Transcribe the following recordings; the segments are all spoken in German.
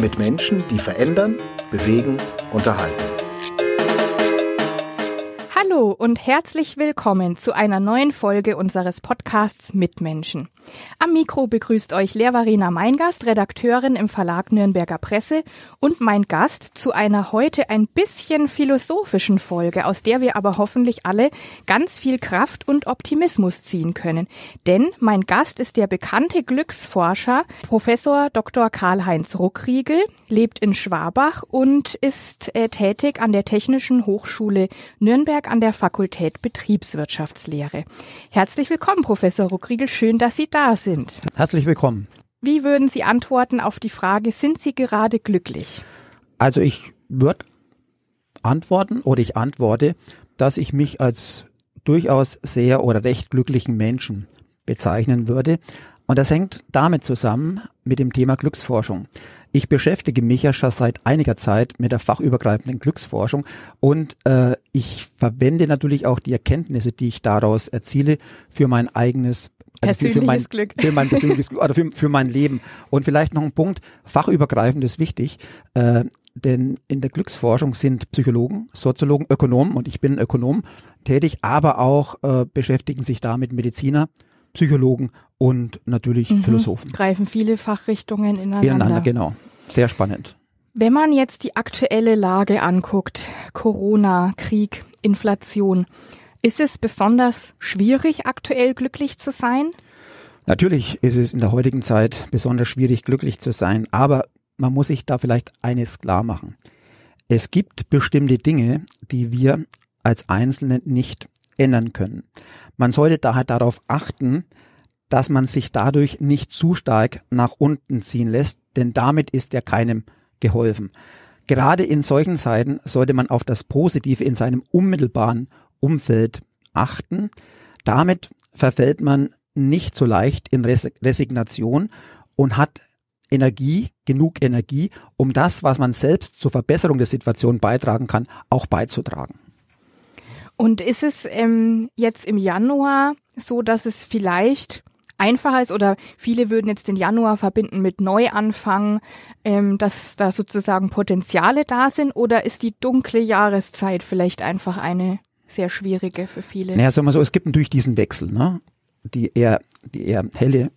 Mit Menschen, die verändern, bewegen, unterhalten. Hallo und herzlich willkommen zu einer neuen Folge unseres Podcasts Mitmenschen. Am Mikro begrüßt euch Lehrvarina Meingast, Redakteurin im Verlag Nürnberger Presse und mein Gast zu einer heute ein bisschen philosophischen Folge, aus der wir aber hoffentlich alle ganz viel Kraft und Optimismus ziehen können. Denn mein Gast ist der bekannte Glücksforscher Professor Dr. Karl-Heinz Ruckriegel, lebt in Schwabach und ist äh, tätig an der Technischen Hochschule Nürnberg an der Fakultät Betriebswirtschaftslehre. Herzlich willkommen, Professor Ruckriegel. Schön, dass Sie da sind. Herzlich willkommen. Wie würden Sie antworten auf die Frage, sind Sie gerade glücklich? Also ich würde antworten oder ich antworte, dass ich mich als durchaus sehr oder recht glücklichen Menschen bezeichnen würde. Und das hängt damit zusammen mit dem Thema Glücksforschung. Ich beschäftige mich ja schon seit einiger Zeit mit der fachübergreifenden Glücksforschung und äh, ich verwende natürlich auch die Erkenntnisse, die ich daraus erziele, für mein eigenes also für, für, mein, Glück. für mein persönliches Glück oder für, für mein Leben. Und vielleicht noch ein Punkt, fachübergreifend ist wichtig, äh, denn in der Glücksforschung sind Psychologen, Soziologen, Ökonomen und ich bin Ökonom tätig, aber auch äh, beschäftigen sich damit Mediziner, Psychologen und natürlich Mhm. Philosophen. Greifen viele Fachrichtungen ineinander. Ineinander, genau. Sehr spannend. Wenn man jetzt die aktuelle Lage anguckt, Corona, Krieg, Inflation, ist es besonders schwierig, aktuell glücklich zu sein? Natürlich ist es in der heutigen Zeit besonders schwierig, glücklich zu sein, aber man muss sich da vielleicht eines klar machen. Es gibt bestimmte Dinge, die wir als Einzelne nicht ändern können. Man sollte daher darauf achten, dass man sich dadurch nicht zu stark nach unten ziehen lässt, denn damit ist ja keinem geholfen. Gerade in solchen Zeiten sollte man auf das Positive in seinem unmittelbaren Umfeld achten. Damit verfällt man nicht so leicht in Res Resignation und hat Energie, genug Energie, um das, was man selbst zur Verbesserung der Situation beitragen kann, auch beizutragen. Und ist es ähm, jetzt im Januar so, dass es vielleicht einfacher ist oder viele würden jetzt den Januar verbinden mit Neuanfang, ähm, dass da sozusagen Potenziale da sind oder ist die dunkle Jahreszeit vielleicht einfach eine sehr schwierige für viele? Naja, sagen wir so, es gibt natürlich diesen Wechsel, ne? Die eher, die eher helle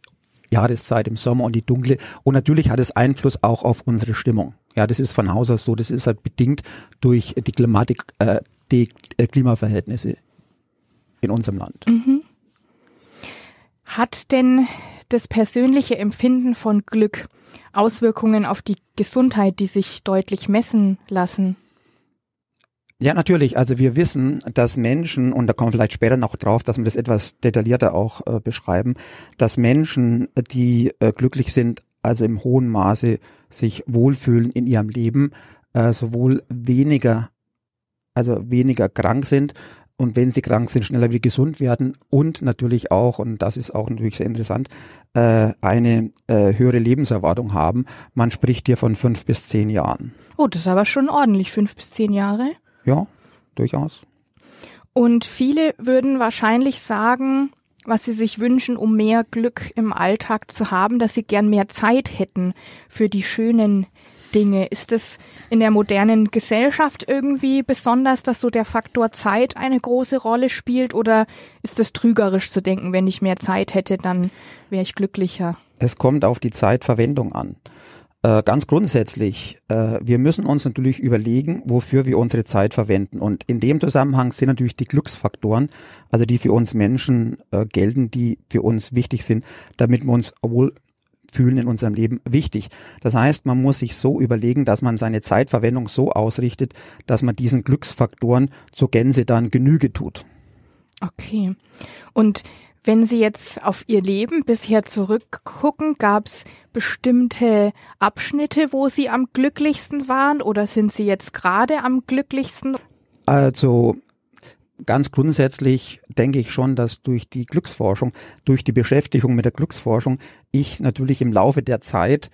Jahreszeit im Sommer und die dunkle. Und natürlich hat es Einfluss auch auf unsere Stimmung. Ja, das ist von Haus aus so. Das ist halt bedingt durch die Klimatik, äh, die äh, Klimaverhältnisse in unserem Land. Mhm. Hat denn das persönliche Empfinden von Glück Auswirkungen auf die Gesundheit, die sich deutlich messen lassen? Ja, natürlich. Also wir wissen, dass Menschen, und da kommen wir vielleicht später noch drauf, dass wir das etwas detaillierter auch äh, beschreiben, dass Menschen, die äh, glücklich sind, also im hohen Maße sich wohlfühlen in ihrem Leben, äh, sowohl weniger, also weniger krank sind und wenn sie krank sind, schneller wieder gesund werden und natürlich auch, und das ist auch natürlich sehr interessant, äh, eine äh, höhere Lebenserwartung haben. Man spricht hier von fünf bis zehn Jahren. Oh, das ist aber schon ordentlich, fünf bis zehn Jahre. Ja, durchaus. Und viele würden wahrscheinlich sagen, was sie sich wünschen, um mehr Glück im Alltag zu haben, dass sie gern mehr Zeit hätten für die schönen Dinge. Ist es in der modernen Gesellschaft irgendwie besonders, dass so der Faktor Zeit eine große Rolle spielt oder ist es trügerisch zu denken, wenn ich mehr Zeit hätte, dann wäre ich glücklicher? Es kommt auf die Zeitverwendung an. Äh, ganz grundsätzlich, äh, wir müssen uns natürlich überlegen, wofür wir unsere Zeit verwenden. Und in dem Zusammenhang sind natürlich die Glücksfaktoren, also die für uns Menschen äh, gelten, die für uns wichtig sind, damit wir uns wohl fühlen in unserem Leben wichtig. Das heißt, man muss sich so überlegen, dass man seine Zeitverwendung so ausrichtet, dass man diesen Glücksfaktoren zur Gänze dann Genüge tut. Okay. Und Wenn Sie jetzt auf Ihr Leben bisher zurückgucken, gab es bestimmte Abschnitte, wo Sie am glücklichsten waren oder sind Sie jetzt gerade am glücklichsten? Also ganz grundsätzlich denke ich schon, dass durch die Glücksforschung, durch die Beschäftigung mit der Glücksforschung, ich natürlich im Laufe der Zeit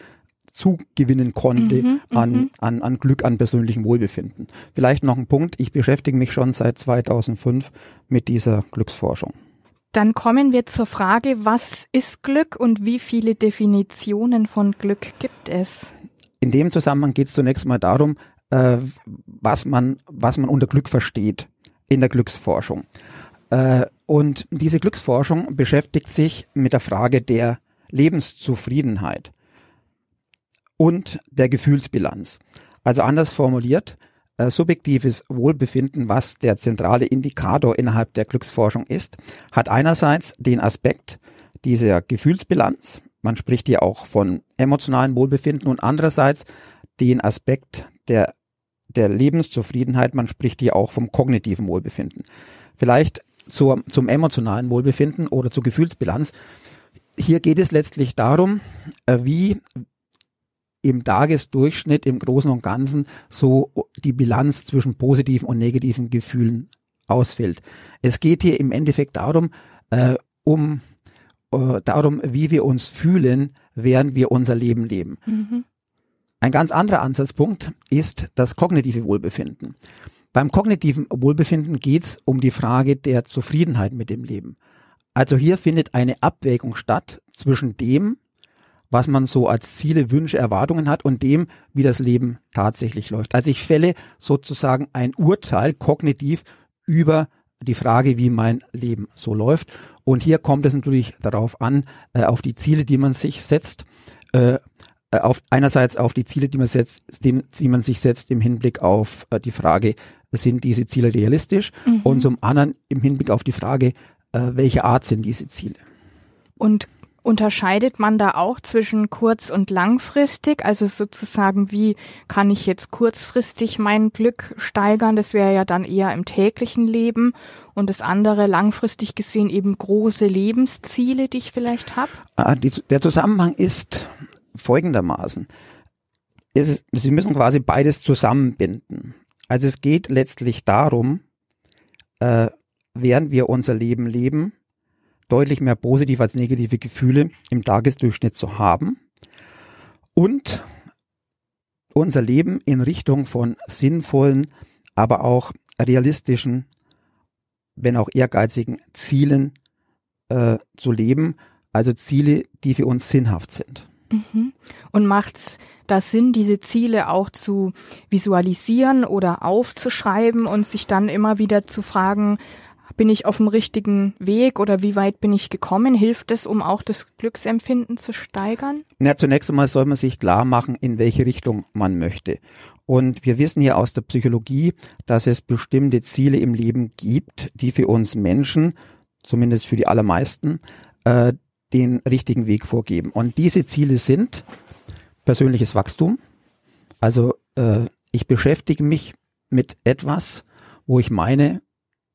zugewinnen konnte mhm, an, mhm. an, an Glück, an persönlichem Wohlbefinden. Vielleicht noch ein Punkt, ich beschäftige mich schon seit 2005 mit dieser Glücksforschung. Dann kommen wir zur Frage, was ist Glück und wie viele Definitionen von Glück gibt es? In dem Zusammenhang geht es zunächst mal darum, äh, was, man, was man unter Glück versteht in der Glücksforschung. Äh, und diese Glücksforschung beschäftigt sich mit der Frage der Lebenszufriedenheit und der Gefühlsbilanz. Also anders formuliert, äh, subjektives Wohlbefinden, was der zentrale Indikator innerhalb der Glücksforschung ist, hat einerseits den Aspekt dieser Gefühlsbilanz, man spricht hier auch von emotionalen Wohlbefinden und andererseits den Aspekt der, der Lebenszufriedenheit, man spricht hier auch vom kognitiven Wohlbefinden. Vielleicht zur, zum emotionalen Wohlbefinden oder zur Gefühlsbilanz. Hier geht es letztlich darum, äh, wie im Tagesdurchschnitt im Großen und Ganzen so die Bilanz zwischen positiven und negativen Gefühlen ausfällt. Es geht hier im Endeffekt darum, äh, um äh, darum, wie wir uns fühlen, während wir unser Leben leben. Mhm. Ein ganz anderer Ansatzpunkt ist das kognitive Wohlbefinden. Beim kognitiven Wohlbefinden geht es um die Frage der Zufriedenheit mit dem Leben. Also hier findet eine Abwägung statt zwischen dem, was man so als Ziele, Wünsche, Erwartungen hat und dem, wie das Leben tatsächlich läuft. Also ich fälle sozusagen ein Urteil kognitiv über die Frage, wie mein Leben so läuft. Und hier kommt es natürlich darauf an, äh, auf die Ziele, die man sich setzt, äh, auf einerseits auf die Ziele, die man setzt, die, die man sich setzt im Hinblick auf äh, die Frage, sind diese Ziele realistisch? Mhm. Und zum anderen im Hinblick auf die Frage, äh, welche Art sind diese Ziele? Und Unterscheidet man da auch zwischen kurz- und langfristig? Also sozusagen, wie kann ich jetzt kurzfristig mein Glück steigern? Das wäre ja dann eher im täglichen Leben. Und das andere langfristig gesehen eben große Lebensziele, die ich vielleicht habe? Ah, der Zusammenhang ist folgendermaßen. Ist, Sie müssen quasi beides zusammenbinden. Also es geht letztlich darum, äh, während wir unser Leben leben, deutlich mehr positive als negative Gefühle im Tagesdurchschnitt zu haben und unser Leben in Richtung von sinnvollen, aber auch realistischen, wenn auch ehrgeizigen Zielen äh, zu leben, also Ziele, die für uns sinnhaft sind. Mhm. Und macht's da Sinn, diese Ziele auch zu visualisieren oder aufzuschreiben und sich dann immer wieder zu fragen, bin ich auf dem richtigen Weg oder wie weit bin ich gekommen? Hilft es, um auch das Glücksempfinden zu steigern? Na, zunächst einmal soll man sich klar machen, in welche Richtung man möchte. Und wir wissen ja aus der Psychologie, dass es bestimmte Ziele im Leben gibt, die für uns Menschen, zumindest für die allermeisten, äh, den richtigen Weg vorgeben. Und diese Ziele sind persönliches Wachstum. Also äh, ich beschäftige mich mit etwas, wo ich meine,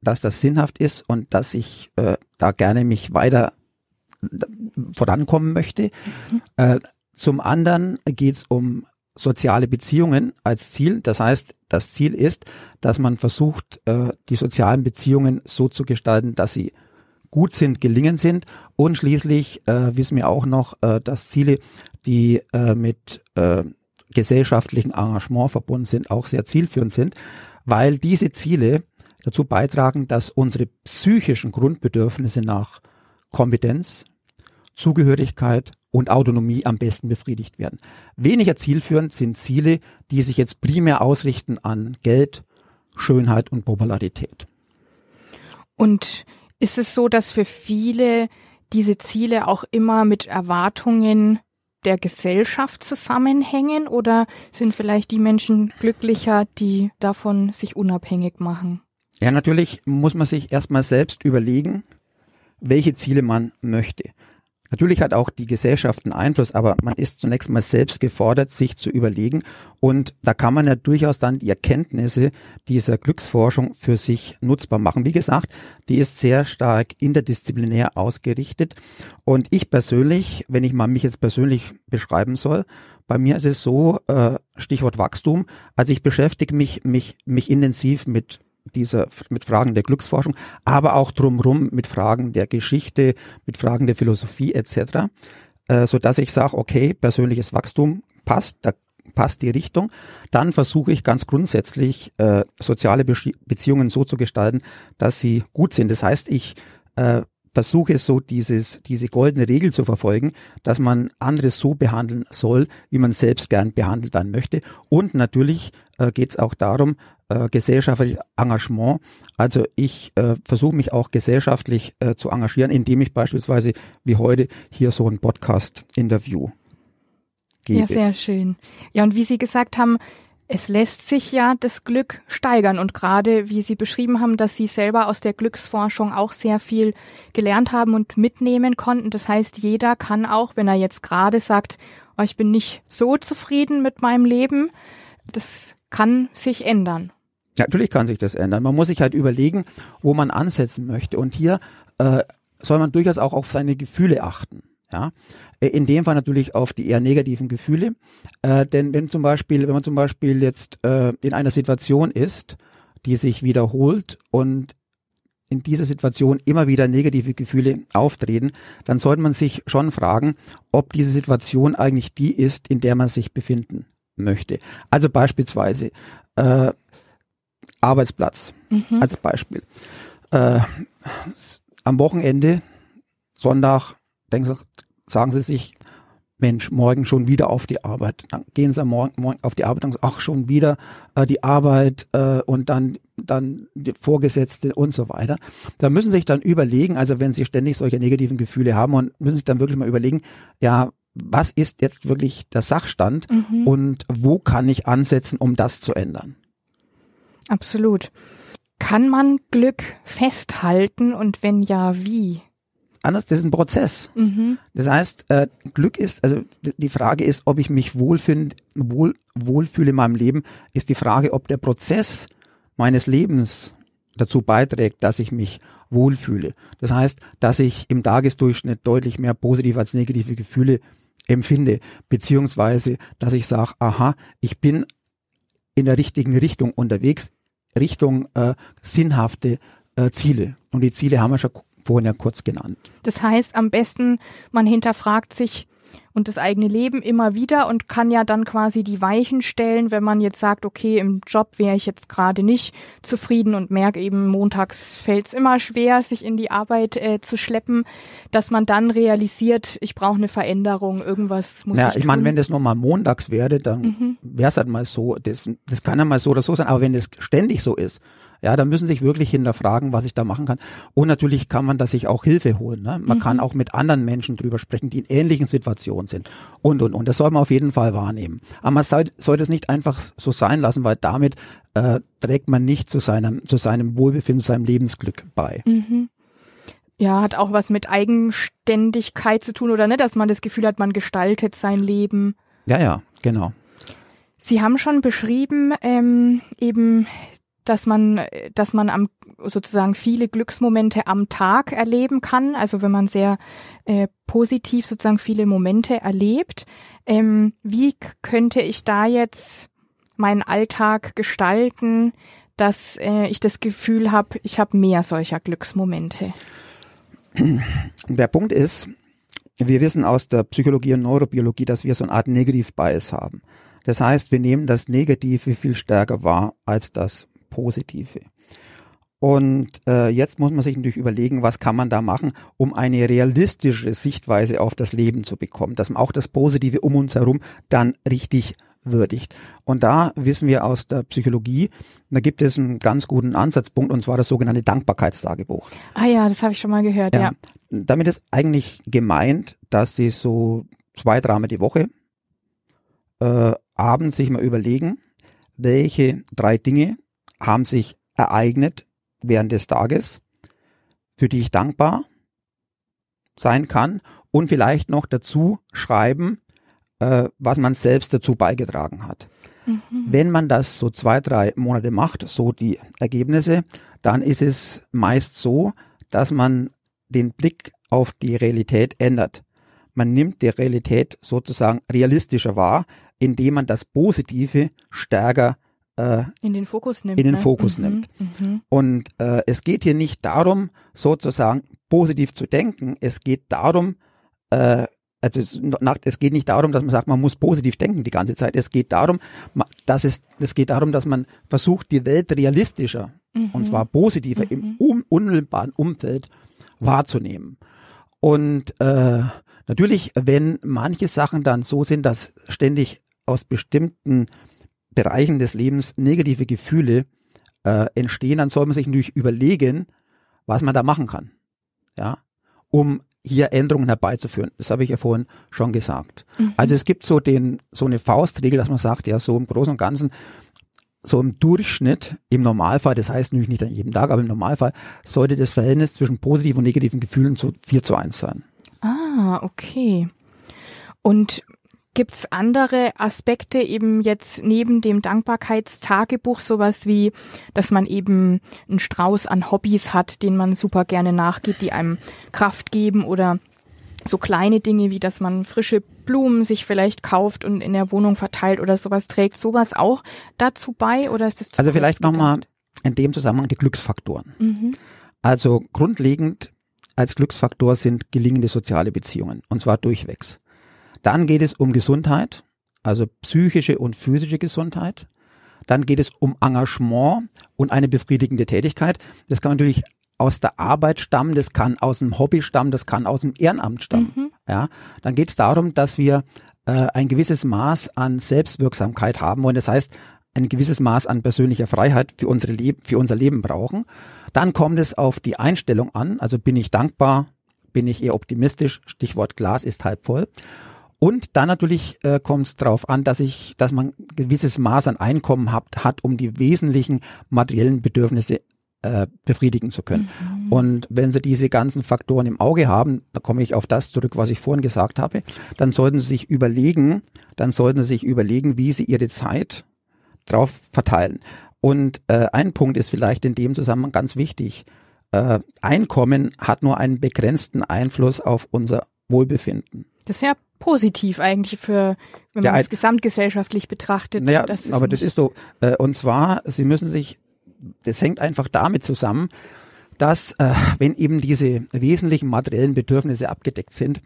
dass das sinnhaft ist und dass ich äh, da gerne mich weiter vorankommen möchte. Mhm. Äh, zum anderen geht es um soziale Beziehungen als Ziel. Das heißt, das Ziel ist, dass man versucht, äh, die sozialen Beziehungen so zu gestalten, dass sie gut sind, gelingen sind. Und schließlich äh, wissen wir auch noch, äh, dass Ziele, die äh, mit äh, gesellschaftlichen Engagement verbunden sind, auch sehr zielführend sind, weil diese Ziele dazu beitragen, dass unsere psychischen Grundbedürfnisse nach Kompetenz, Zugehörigkeit und Autonomie am besten befriedigt werden. Weniger zielführend sind Ziele, die sich jetzt primär ausrichten an Geld, Schönheit und Popularität. Und ist es so, dass für viele diese Ziele auch immer mit Erwartungen der Gesellschaft zusammenhängen oder sind vielleicht die Menschen glücklicher, die davon sich unabhängig machen? Ja, natürlich muss man sich erstmal selbst überlegen, welche Ziele man möchte. Natürlich hat auch die Gesellschaft einen Einfluss, aber man ist zunächst mal selbst gefordert, sich zu überlegen. Und da kann man ja durchaus dann die Erkenntnisse dieser Glücksforschung für sich nutzbar machen. Wie gesagt, die ist sehr stark interdisziplinär ausgerichtet. Und ich persönlich, wenn ich mal mich jetzt persönlich beschreiben soll, bei mir ist es so, äh, Stichwort Wachstum, also ich beschäftige mich, mich, mich intensiv mit dieser, mit Fragen der Glücksforschung, aber auch drumherum mit Fragen der Geschichte, mit Fragen der Philosophie etc., äh, so dass ich sage, okay, persönliches Wachstum passt, da passt die Richtung. Dann versuche ich ganz grundsätzlich äh, soziale Be Beziehungen so zu gestalten, dass sie gut sind. Das heißt, ich äh, versuche so dieses, diese goldene Regel zu verfolgen, dass man andere so behandeln soll, wie man selbst gern behandelt werden möchte. Und natürlich äh, geht es auch darum, äh, gesellschaftliches Engagement. Also ich äh, versuche mich auch gesellschaftlich äh, zu engagieren, indem ich beispielsweise wie heute hier so ein Podcast-Interview gebe. Ja, sehr schön. Ja, und wie Sie gesagt haben, es lässt sich ja das Glück steigern und gerade wie Sie beschrieben haben, dass Sie selber aus der Glücksforschung auch sehr viel gelernt haben und mitnehmen konnten. Das heißt, jeder kann auch, wenn er jetzt gerade sagt, oh, ich bin nicht so zufrieden mit meinem Leben, das kann sich ändern. Natürlich kann sich das ändern. Man muss sich halt überlegen, wo man ansetzen möchte. Und hier äh, soll man durchaus auch auf seine Gefühle achten. Ja, äh, in dem Fall natürlich auf die eher negativen Gefühle, äh, denn wenn zum Beispiel, wenn man zum Beispiel jetzt äh, in einer Situation ist, die sich wiederholt und in dieser Situation immer wieder negative Gefühle auftreten, dann sollte man sich schon fragen, ob diese Situation eigentlich die ist, in der man sich befinden möchte. Also beispielsweise äh, Arbeitsplatz mhm. als Beispiel. Äh, am Wochenende, Sonntag, denken Sie, sagen Sie sich, Mensch, morgen schon wieder auf die Arbeit. Dann gehen Sie morgen, morgen auf die Arbeit und sagen, ach, schon wieder äh, die Arbeit äh, und dann, dann die Vorgesetzte und so weiter. Da müssen Sie sich dann überlegen, also wenn Sie ständig solche negativen Gefühle haben und müssen sich dann wirklich mal überlegen, ja, was ist jetzt wirklich der Sachstand mhm. und wo kann ich ansetzen, um das zu ändern? Absolut. Kann man Glück festhalten und wenn ja, wie? Anders, das ist ein Prozess. Mhm. Das heißt, äh, Glück ist, also die Frage ist, ob ich mich wohlfind, wohl, wohlfühle in meinem Leben, ist die Frage, ob der Prozess meines Lebens dazu beiträgt, dass ich mich wohlfühle. Das heißt, dass ich im Tagesdurchschnitt deutlich mehr positive als negative Gefühle empfinde, beziehungsweise, dass ich sage, aha, ich bin in der richtigen Richtung unterwegs, Richtung äh, sinnhafte äh, Ziele. Und die Ziele haben wir schon vorhin ja kurz genannt. Das heißt, am besten, man hinterfragt sich und das eigene Leben immer wieder und kann ja dann quasi die Weichen stellen, wenn man jetzt sagt, okay, im Job wäre ich jetzt gerade nicht zufrieden und merke eben, montags fällt es immer schwer, sich in die Arbeit äh, zu schleppen, dass man dann realisiert, ich brauche eine Veränderung, irgendwas muss ja, ich ich meine, wenn das nochmal montags wäre, dann mhm. wäre es halt mal so, das, das kann ja mal so oder so sein, aber wenn das ständig so ist, ja, da müssen sich wirklich hinterfragen, was ich da machen kann. Und natürlich kann man da sich auch Hilfe holen. Ne? Man mhm. kann auch mit anderen Menschen drüber sprechen, die in ähnlichen Situationen sind. Und, und, und. Das soll man auf jeden Fall wahrnehmen. Aber man soll, sollte es nicht einfach so sein lassen, weil damit äh, trägt man nicht zu seinem, zu seinem Wohlbefinden, zu seinem Lebensglück bei. Mhm. Ja, hat auch was mit Eigenständigkeit zu tun, oder ne? Dass man das Gefühl hat, man gestaltet sein Leben. Ja, ja, genau. Sie haben schon beschrieben, ähm, eben dass man, dass man am sozusagen viele Glücksmomente am Tag erleben kann. Also wenn man sehr äh, positiv sozusagen viele Momente erlebt. Ähm, wie könnte ich da jetzt meinen Alltag gestalten, dass äh, ich das Gefühl habe, ich habe mehr solcher Glücksmomente? Der Punkt ist, wir wissen aus der Psychologie und Neurobiologie, dass wir so eine Art Negativ-Bias haben. Das heißt, wir nehmen das Negative viel stärker wahr als das Positive. Und äh, jetzt muss man sich natürlich überlegen, was kann man da machen, um eine realistische Sichtweise auf das Leben zu bekommen, dass man auch das Positive um uns herum dann richtig würdigt. Und da wissen wir aus der Psychologie, da gibt es einen ganz guten Ansatzpunkt, und zwar das sogenannte Dankbarkeitstagebuch. Ah ja, das habe ich schon mal gehört, ja. ja. Damit ist eigentlich gemeint, dass Sie so zwei, dreimal die Woche äh, abends sich mal überlegen, welche drei Dinge haben sich ereignet während des Tages, für die ich dankbar sein kann und vielleicht noch dazu schreiben, äh, was man selbst dazu beigetragen hat. Mhm. Wenn man das so zwei, drei Monate macht, so die Ergebnisse, dann ist es meist so, dass man den Blick auf die Realität ändert. Man nimmt die Realität sozusagen realistischer wahr, indem man das Positive stärker äh, in den Fokus nimmt. In den ne? Fokus mhm, nimmt. Mhm. Und äh, es geht hier nicht darum, sozusagen positiv zu denken. Es geht darum, äh, also es, nach, es geht nicht darum, dass man sagt, man muss positiv denken die ganze Zeit. Es geht darum, dass es, es geht darum, dass man versucht, die Welt realistischer mhm. und zwar positiver mhm. im um, unmittelbaren Umfeld wahrzunehmen. Und äh, natürlich, wenn manche Sachen dann so sind, dass ständig aus bestimmten Bereichen des Lebens negative Gefühle äh, entstehen, dann soll man sich natürlich überlegen, was man da machen kann. Ja, um hier Änderungen herbeizuführen. Das habe ich ja vorhin schon gesagt. Mhm. Also es gibt so den, so eine Faustregel, dass man sagt, ja, so im Großen und Ganzen, so im Durchschnitt, im Normalfall, das heißt natürlich nicht an jedem Tag, aber im Normalfall sollte das Verhältnis zwischen positiven und negativen Gefühlen zu 4 zu 1 sein. Ah, okay. Und Gibt's andere Aspekte eben jetzt neben dem Dankbarkeitstagebuch, sowas wie, dass man eben einen Strauß an Hobbys hat, den man super gerne nachgeht, die einem Kraft geben oder so kleine Dinge wie, dass man frische Blumen sich vielleicht kauft und in der Wohnung verteilt oder sowas trägt, sowas auch dazu bei oder ist es Also vielleicht nochmal in dem Zusammenhang die Glücksfaktoren. Mhm. Also grundlegend als Glücksfaktor sind gelingende soziale Beziehungen und zwar durchwegs. Dann geht es um Gesundheit, also psychische und physische Gesundheit. Dann geht es um Engagement und eine befriedigende Tätigkeit. Das kann natürlich aus der Arbeit stammen, das kann aus dem Hobby stammen, das kann aus dem Ehrenamt stammen. Mhm. Ja, dann geht es darum, dass wir äh, ein gewisses Maß an Selbstwirksamkeit haben wollen. Das heißt, ein gewisses Maß an persönlicher Freiheit für, unsere Leben, für unser Leben brauchen. Dann kommt es auf die Einstellung an. Also bin ich dankbar, bin ich eher optimistisch. Stichwort Glas ist halb voll. Und dann natürlich äh, kommt es darauf an, dass ich, dass man ein gewisses Maß an Einkommen hat, hat, um die wesentlichen materiellen Bedürfnisse äh, befriedigen zu können. Mhm. Und wenn Sie diese ganzen Faktoren im Auge haben, da komme ich auf das zurück, was ich vorhin gesagt habe, dann sollten Sie sich überlegen, dann sollten Sie sich überlegen, wie Sie Ihre Zeit drauf verteilen. Und äh, ein Punkt ist vielleicht in dem Zusammenhang ganz wichtig. Äh, Einkommen hat nur einen begrenzten Einfluss auf unser Wohlbefinden. Das ist ja positiv eigentlich für, wenn man ja, es gesamtgesellschaftlich betrachtet. Naja, das aber das ist so. Äh, und zwar, Sie müssen sich, das hängt einfach damit zusammen, dass äh, wenn eben diese wesentlichen materiellen Bedürfnisse abgedeckt sind,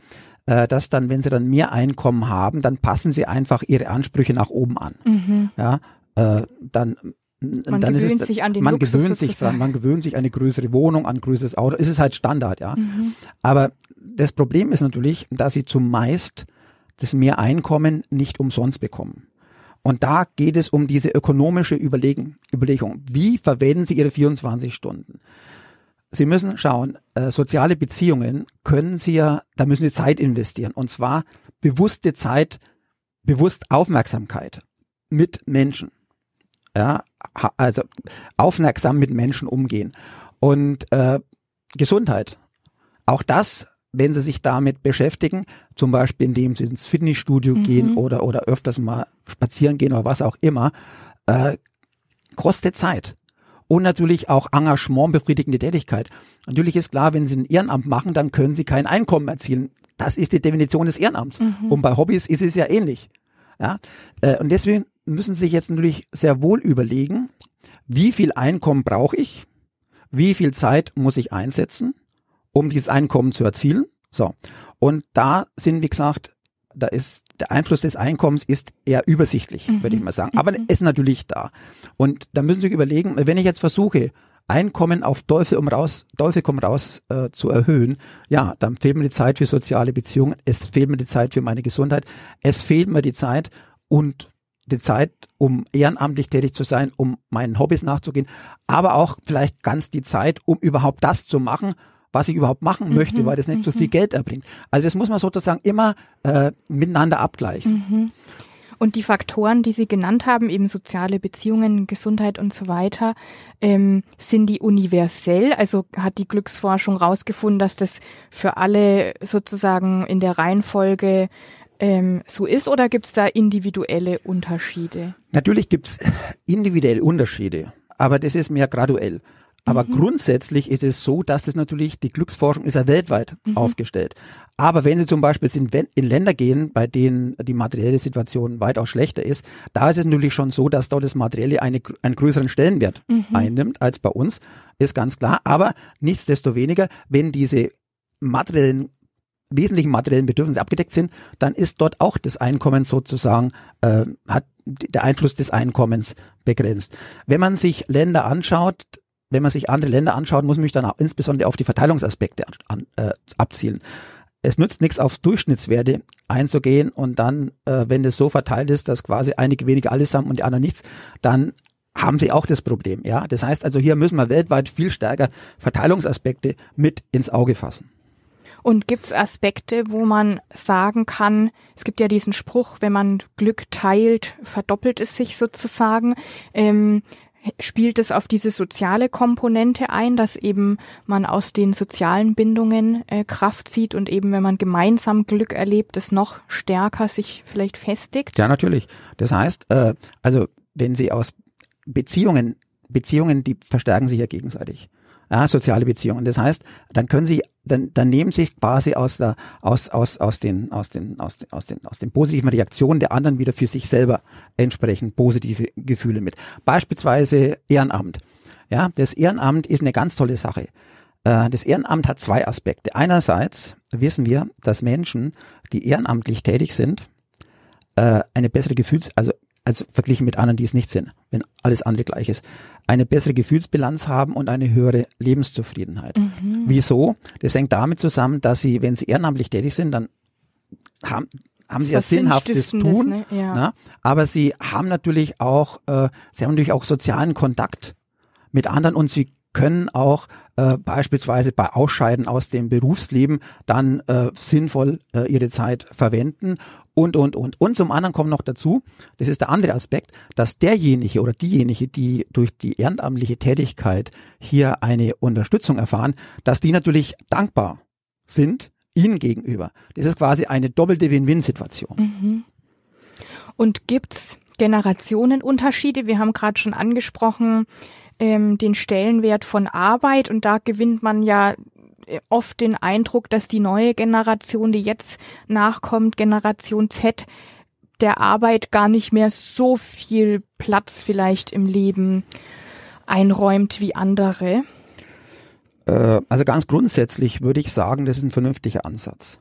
äh, dass dann, wenn Sie dann mehr Einkommen haben, dann passen Sie einfach Ihre Ansprüche nach oben an. Mhm. Ja, äh, dann man dann gewöhnt es, sich an den man Luxus gewöhnt sich dran, man gewöhnt sich eine größere Wohnung, an ein größeres Auto. Es ist halt Standard, ja. Mhm. Aber das Problem ist natürlich, dass sie zumeist das Mehreinkommen nicht umsonst bekommen. Und da geht es um diese ökonomische Überlegen, Überlegung. Wie verwenden Sie Ihre 24 Stunden? Sie müssen schauen, äh, soziale Beziehungen können Sie ja, da müssen Sie Zeit investieren. Und zwar bewusste Zeit, bewusst Aufmerksamkeit mit Menschen. Ja, also aufmerksam mit Menschen umgehen. Und äh, Gesundheit. Auch das wenn sie sich damit beschäftigen, zum Beispiel indem sie ins Fitnessstudio mhm. gehen oder, oder öfters mal spazieren gehen oder was auch immer, äh, kostet Zeit. Und natürlich auch Engagement, befriedigende Tätigkeit. Natürlich ist klar, wenn Sie ein Ehrenamt machen, dann können Sie kein Einkommen erzielen. Das ist die Definition des Ehrenamts. Mhm. Und bei Hobbys ist es ja ähnlich. Ja? Äh, und deswegen müssen Sie sich jetzt natürlich sehr wohl überlegen, wie viel Einkommen brauche ich? Wie viel Zeit muss ich einsetzen? um dieses Einkommen zu erzielen. So. Und da sind, wie gesagt, da ist der Einfluss des Einkommens ist eher übersichtlich, mhm. würde ich mal sagen. Aber mhm. ist natürlich da. Und da müssen Sie sich überlegen, wenn ich jetzt versuche, Einkommen auf Teufel um raus, Teufel komm raus äh, zu erhöhen, ja, dann fehlt mir die Zeit für soziale Beziehungen, es fehlt mir die Zeit für meine Gesundheit, es fehlt mir die Zeit und die Zeit, um ehrenamtlich tätig zu sein, um meinen Hobbys nachzugehen, aber auch vielleicht ganz die Zeit, um überhaupt das zu machen, was ich überhaupt machen mhm, möchte, weil das nicht mhm. so viel Geld erbringt. Also das muss man sozusagen immer äh, miteinander abgleichen. Mhm. Und die Faktoren, die Sie genannt haben, eben soziale Beziehungen, Gesundheit und so weiter, ähm, sind die universell? Also hat die Glücksforschung rausgefunden, dass das für alle sozusagen in der Reihenfolge ähm, so ist oder gibt es da individuelle Unterschiede? Natürlich gibt es individuelle Unterschiede, aber das ist mehr graduell. Aber mhm. grundsätzlich ist es so, dass es natürlich, die Glücksforschung ist ja weltweit mhm. aufgestellt. Aber wenn Sie zum Beispiel in, in, Länder gehen, bei denen die materielle Situation weitaus schlechter ist, da ist es natürlich schon so, dass dort das Materielle eine, einen größeren Stellenwert mhm. einnimmt als bei uns, ist ganz klar. Aber nichtsdestoweniger, wenn diese materiellen wesentlichen materiellen Bedürfnisse abgedeckt sind, dann ist dort auch das Einkommen sozusagen, äh, hat der Einfluss des Einkommens begrenzt. Wenn man sich Länder anschaut, wenn man sich andere Länder anschaut, muss man sich dann auch insbesondere auf die Verteilungsaspekte an, äh, abzielen. Es nützt nichts, aufs Durchschnittswerte einzugehen und dann, äh, wenn das so verteilt ist, dass quasi einige wenige alles haben und die anderen nichts, dann haben sie auch das Problem. Ja, das heißt also, hier müssen wir weltweit viel stärker Verteilungsaspekte mit ins Auge fassen. Und gibt es Aspekte, wo man sagen kann, es gibt ja diesen Spruch, wenn man Glück teilt, verdoppelt es sich sozusagen. Ähm, spielt es auf diese soziale Komponente ein, dass eben man aus den sozialen Bindungen äh, Kraft zieht und eben, wenn man gemeinsam Glück erlebt, es noch stärker sich vielleicht festigt? Ja, natürlich. Das heißt, äh, also wenn Sie aus Beziehungen, Beziehungen, die verstärken sich ja gegenseitig ja, soziale Beziehungen. Das heißt, dann können sie, dann, dann nehmen sich quasi aus der, aus, aus, aus den, aus den, aus den, aus den, aus den positiven Reaktionen der anderen wieder für sich selber entsprechend positive Gefühle mit. Beispielsweise Ehrenamt. Ja, das Ehrenamt ist eine ganz tolle Sache. Äh, das Ehrenamt hat zwei Aspekte. Einerseits wissen wir, dass Menschen, die ehrenamtlich tätig sind, äh, eine bessere Gefühls, also also verglichen mit anderen, die es nicht sind, wenn alles andere gleich ist, eine bessere Gefühlsbilanz haben und eine höhere Lebenszufriedenheit. Mhm. Wieso? Das hängt damit zusammen, dass sie, wenn sie ehrenamtlich tätig sind, dann haben, haben sie ja sinnhaftes Tun, ne? ja. Na, aber sie haben natürlich auch, äh, sie haben natürlich auch sozialen Kontakt mit anderen und sie können auch äh, beispielsweise bei Ausscheiden aus dem Berufsleben dann äh, sinnvoll äh, ihre Zeit verwenden und, und, und. Und zum anderen kommt noch dazu, das ist der andere Aspekt, dass derjenige oder diejenige, die durch die ehrenamtliche Tätigkeit hier eine Unterstützung erfahren, dass die natürlich dankbar sind ihnen gegenüber. Das ist quasi eine doppelte Win-Win-Situation. Mhm. Und gibt's Generationenunterschiede? Wir haben gerade schon angesprochen, ähm, den Stellenwert von Arbeit und da gewinnt man ja oft den Eindruck, dass die neue Generation, die jetzt nachkommt, Generation Z, der Arbeit gar nicht mehr so viel Platz vielleicht im Leben einräumt wie andere? Äh, also ganz grundsätzlich würde ich sagen, das ist ein vernünftiger Ansatz.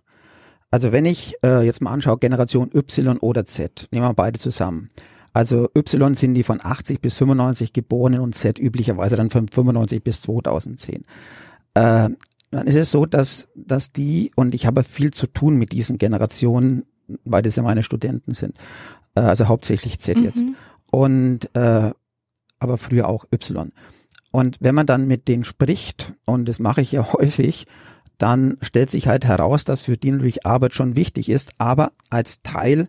Also wenn ich äh, jetzt mal anschaue, Generation Y oder Z, nehmen wir beide zusammen. Also Y sind die von 80 bis 95 Geborenen und Z üblicherweise dann von 95 bis 2010. Äh, dann ist es so, dass, dass die, und ich habe viel zu tun mit diesen Generationen, weil das ja meine Studenten sind, äh, also hauptsächlich Z mhm. jetzt. Und äh, aber früher auch Y. Und wenn man dann mit denen spricht, und das mache ich ja häufig, dann stellt sich halt heraus, dass für die natürlich Arbeit schon wichtig ist, aber als Teil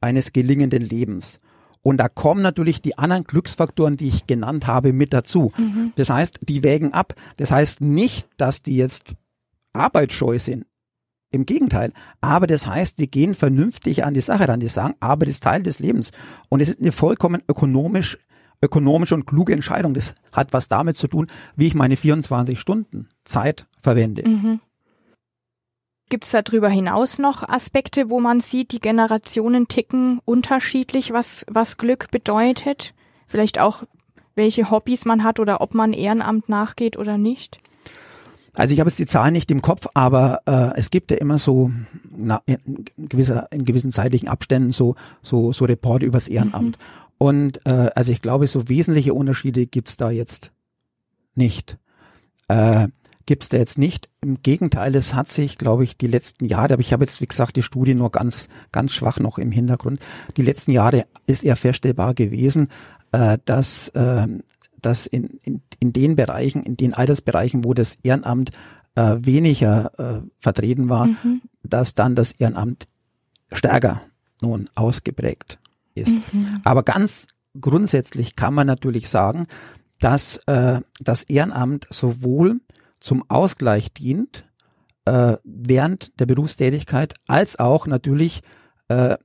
eines gelingenden Lebens. Und da kommen natürlich die anderen Glücksfaktoren, die ich genannt habe, mit dazu. Mhm. Das heißt, die wägen ab. Das heißt nicht, dass die jetzt arbeitsscheu sind. Im Gegenteil. Aber das heißt, die gehen vernünftig an die Sache ran. Die sagen, Arbeit ist Teil des Lebens. Und es ist eine vollkommen ökonomisch, ökonomische und kluge Entscheidung. Das hat was damit zu tun, wie ich meine 24 Stunden Zeit verwende. Mhm. Gibt es darüber hinaus noch Aspekte, wo man sieht, die Generationen ticken unterschiedlich, was, was Glück bedeutet? Vielleicht auch, welche Hobbys man hat oder ob man Ehrenamt nachgeht oder nicht? Also ich habe jetzt die Zahlen nicht im Kopf, aber äh, es gibt ja immer so na, in, gewisser, in gewissen zeitlichen Abständen so so so Reporte übers Ehrenamt. Mhm. Und äh, also ich glaube, so wesentliche Unterschiede gibt's da jetzt nicht. Äh, gibt's da jetzt nicht. Im Gegenteil, es hat sich, glaube ich, die letzten Jahre, aber ich habe jetzt, wie gesagt, die Studie nur ganz, ganz schwach noch im Hintergrund. Die letzten Jahre ist eher feststellbar gewesen, äh, dass, äh, dass in, in, in den Bereichen, in den Altersbereichen, wo das Ehrenamt äh, weniger äh, vertreten war, mhm. dass dann das Ehrenamt stärker nun ausgeprägt ist. Mhm. Aber ganz grundsätzlich kann man natürlich sagen, dass äh, das Ehrenamt sowohl zum Ausgleich dient äh, während der Berufstätigkeit als auch natürlich äh,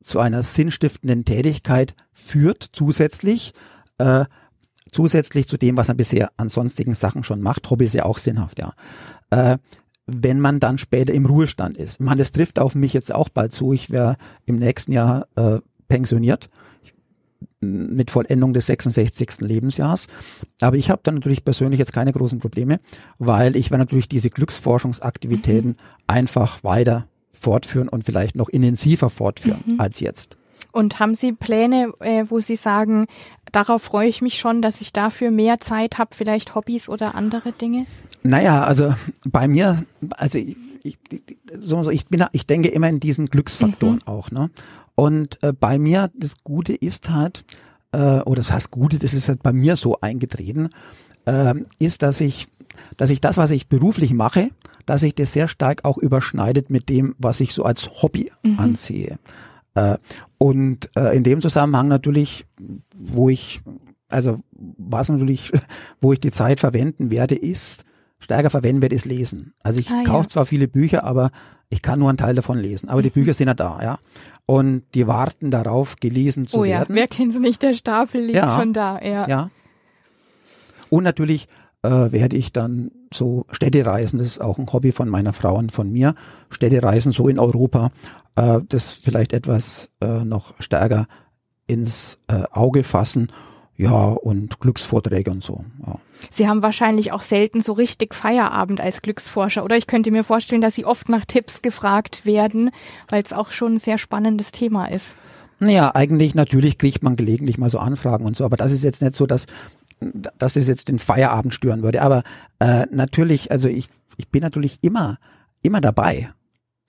zu einer sinnstiftenden Tätigkeit führt zusätzlich. Äh, zusätzlich zu dem, was man bisher an sonstigen Sachen schon macht. Hobby ist ja auch sinnhaft, ja. Äh, wenn man dann später im Ruhestand ist. Man, das trifft auf mich jetzt auch bald zu. Ich wäre im nächsten Jahr äh, pensioniert mit Vollendung des 66. Lebensjahrs. Aber ich habe dann natürlich persönlich jetzt keine großen Probleme, weil ich werde natürlich diese Glücksforschungsaktivitäten mhm. einfach weiter fortführen und vielleicht noch intensiver fortführen mhm. als jetzt. Und haben Sie Pläne, äh, wo Sie sagen, darauf freue ich mich schon, dass ich dafür mehr Zeit habe, vielleicht Hobbys oder andere Dinge? Naja, also bei mir, also ich, ich, so, ich bin, ich denke immer in diesen Glücksfaktoren mhm. auch, ne? Und äh, bei mir, das Gute ist halt, äh, oder das heißt Gute, das ist halt bei mir so eingetreten, äh, ist, dass ich, dass ich das, was ich beruflich mache, dass sich das sehr stark auch überschneidet mit dem, was ich so als Hobby mhm. ansehe. Äh, und äh, in dem Zusammenhang natürlich, wo ich, also was natürlich, wo ich die Zeit verwenden werde, ist, stärker verwenden werde, ist Lesen. Also ich ah, kaufe ja. zwar viele Bücher, aber ich kann nur einen Teil davon lesen. Aber die mhm. Bücher sind ja da, ja. Und die warten darauf, gelesen zu oh, ja. werden. Wer kennt sie nicht? Der Stapel liegt ja. schon da, ja. Ja. Und natürlich äh, werde ich dann so Städtereisen, das ist auch ein Hobby von meiner Frau und von mir, Städtereisen so in Europa, äh, das vielleicht etwas äh, noch stärker ins äh, Auge fassen ja, und Glücksvorträge und so. Ja. Sie haben wahrscheinlich auch selten so richtig Feierabend als Glücksforscher, oder? Ich könnte mir vorstellen, dass Sie oft nach Tipps gefragt werden, weil es auch schon ein sehr spannendes Thema ist. Naja, eigentlich natürlich kriegt man gelegentlich mal so Anfragen und so, aber das ist jetzt nicht so, dass, dass es jetzt den Feierabend stören würde. Aber äh, natürlich, also ich, ich bin natürlich immer, immer dabei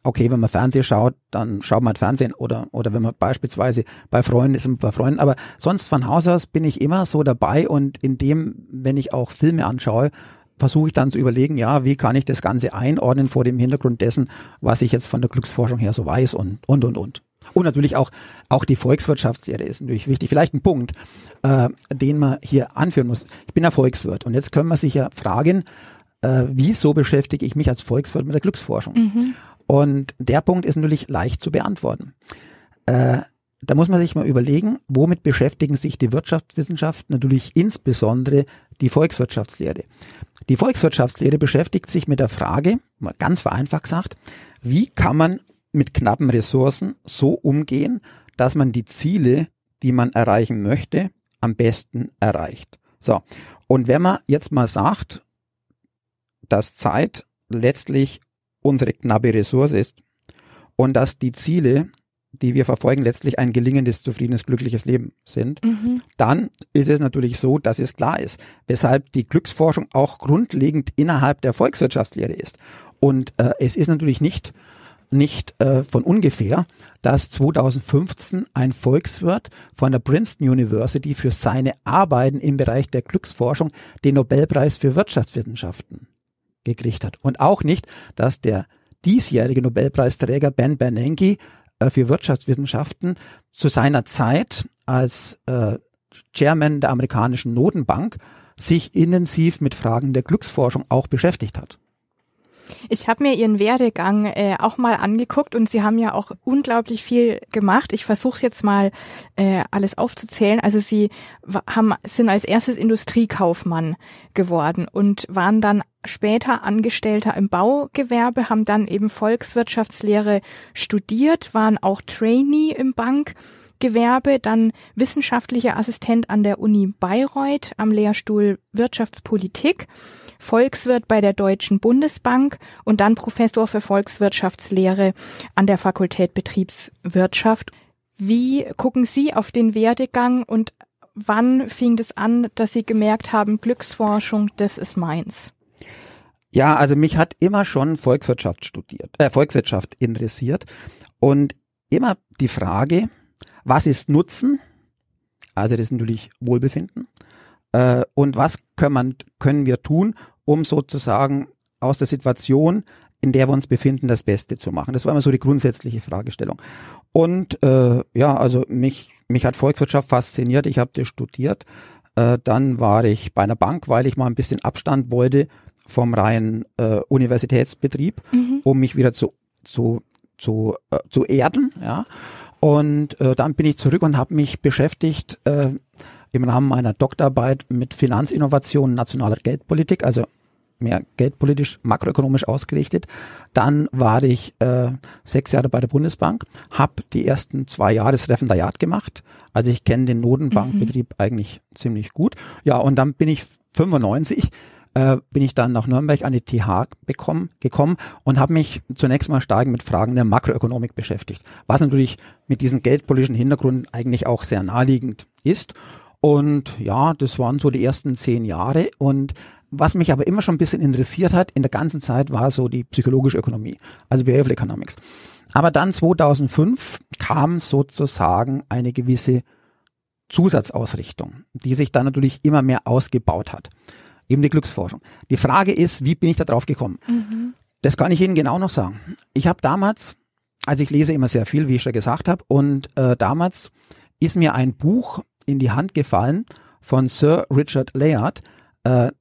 okay, wenn man Fernsehen schaut, dann schaut man halt Fernsehen oder, oder wenn man beispielsweise bei Freunden ist, bei Freunden. Aber sonst von Haus aus bin ich immer so dabei und in dem, wenn ich auch Filme anschaue, versuche ich dann zu überlegen, ja, wie kann ich das Ganze einordnen vor dem Hintergrund dessen, was ich jetzt von der Glücksforschung her so weiß und, und, und, und. Und natürlich auch, auch die Volkswirtschaftslehre ist natürlich wichtig. Vielleicht ein Punkt, äh, den man hier anführen muss. Ich bin ja Volkswirt und jetzt können wir sich ja fragen, äh, wieso beschäftige ich mich als Volkswirt mit der Glücksforschung? Mhm. Und der Punkt ist natürlich leicht zu beantworten. Äh, da muss man sich mal überlegen, womit beschäftigen sich die Wirtschaftswissenschaften, natürlich insbesondere die Volkswirtschaftslehre. Die Volkswirtschaftslehre beschäftigt sich mit der Frage, mal ganz vereinfacht gesagt, wie kann man mit knappen Ressourcen so umgehen, dass man die Ziele, die man erreichen möchte, am besten erreicht. So. Und wenn man jetzt mal sagt, dass Zeit letztlich unsere knappe Ressource ist und dass die Ziele, die wir verfolgen, letztlich ein gelingendes, zufriedenes, glückliches Leben sind, mhm. dann ist es natürlich so, dass es klar ist, weshalb die Glücksforschung auch grundlegend innerhalb der Volkswirtschaftslehre ist. Und äh, es ist natürlich nicht nicht äh, von ungefähr, dass 2015 ein Volkswirt von der Princeton University für seine Arbeiten im Bereich der Glücksforschung den Nobelpreis für Wirtschaftswissenschaften gekriegt hat. Und auch nicht, dass der diesjährige Nobelpreisträger Ben Bernanke äh, für Wirtschaftswissenschaften zu seiner Zeit als äh, Chairman der amerikanischen Notenbank sich intensiv mit Fragen der Glücksforschung auch beschäftigt hat. Ich habe mir Ihren Werdegang äh, auch mal angeguckt und Sie haben ja auch unglaublich viel gemacht. Ich versuche jetzt mal äh, alles aufzuzählen. Also Sie haben, sind als erstes Industriekaufmann geworden und waren dann später Angestellter im Baugewerbe, haben dann eben Volkswirtschaftslehre studiert, waren auch Trainee im Bankgewerbe, dann wissenschaftlicher Assistent an der Uni Bayreuth am Lehrstuhl Wirtschaftspolitik Volkswirt bei der Deutschen Bundesbank und dann Professor für Volkswirtschaftslehre an der Fakultät Betriebswirtschaft. Wie gucken Sie auf den Werdegang und wann fing es an, dass Sie gemerkt haben, Glücksforschung, das ist meins? Ja, also mich hat immer schon Volkswirtschaft studiert, äh, Volkswirtschaft interessiert und immer die Frage, was ist Nutzen? Also das ist natürlich Wohlbefinden. Äh, und was können, man, können wir tun, um sozusagen aus der Situation, in der wir uns befinden, das Beste zu machen. Das war immer so die grundsätzliche Fragestellung. Und äh, ja, also mich, mich hat Volkswirtschaft fasziniert. Ich habe das studiert. Äh, dann war ich bei einer Bank, weil ich mal ein bisschen Abstand wollte vom reinen äh, Universitätsbetrieb, mhm. um mich wieder zu, zu, zu, äh, zu erden. Ja. Und äh, dann bin ich zurück und habe mich beschäftigt äh, im Rahmen meiner Doktorarbeit mit Finanzinnovation nationaler Geldpolitik, also mehr geldpolitisch, makroökonomisch ausgerichtet. Dann war ich äh, sechs Jahre bei der Bundesbank, habe die ersten zwei Jahre das Referendariat gemacht. Also ich kenne den Notenbankbetrieb mhm. eigentlich ziemlich gut. Ja, und dann bin ich 95 äh, bin ich dann nach Nürnberg an die TH bekommen, gekommen und habe mich zunächst mal stark mit Fragen der Makroökonomik beschäftigt, was natürlich mit diesem geldpolitischen Hintergrund eigentlich auch sehr naheliegend ist. Und ja, das waren so die ersten zehn Jahre und was mich aber immer schon ein bisschen interessiert hat in der ganzen Zeit war so die psychologische Ökonomie, also Behavioral Economics. Aber dann 2005 kam sozusagen eine gewisse Zusatzausrichtung, die sich dann natürlich immer mehr ausgebaut hat. Eben die Glücksforschung. Die Frage ist, wie bin ich da drauf gekommen? Mhm. Das kann ich Ihnen genau noch sagen. Ich habe damals, also ich lese immer sehr viel, wie ich schon gesagt habe, und äh, damals ist mir ein Buch in die Hand gefallen von Sir Richard Layard, äh,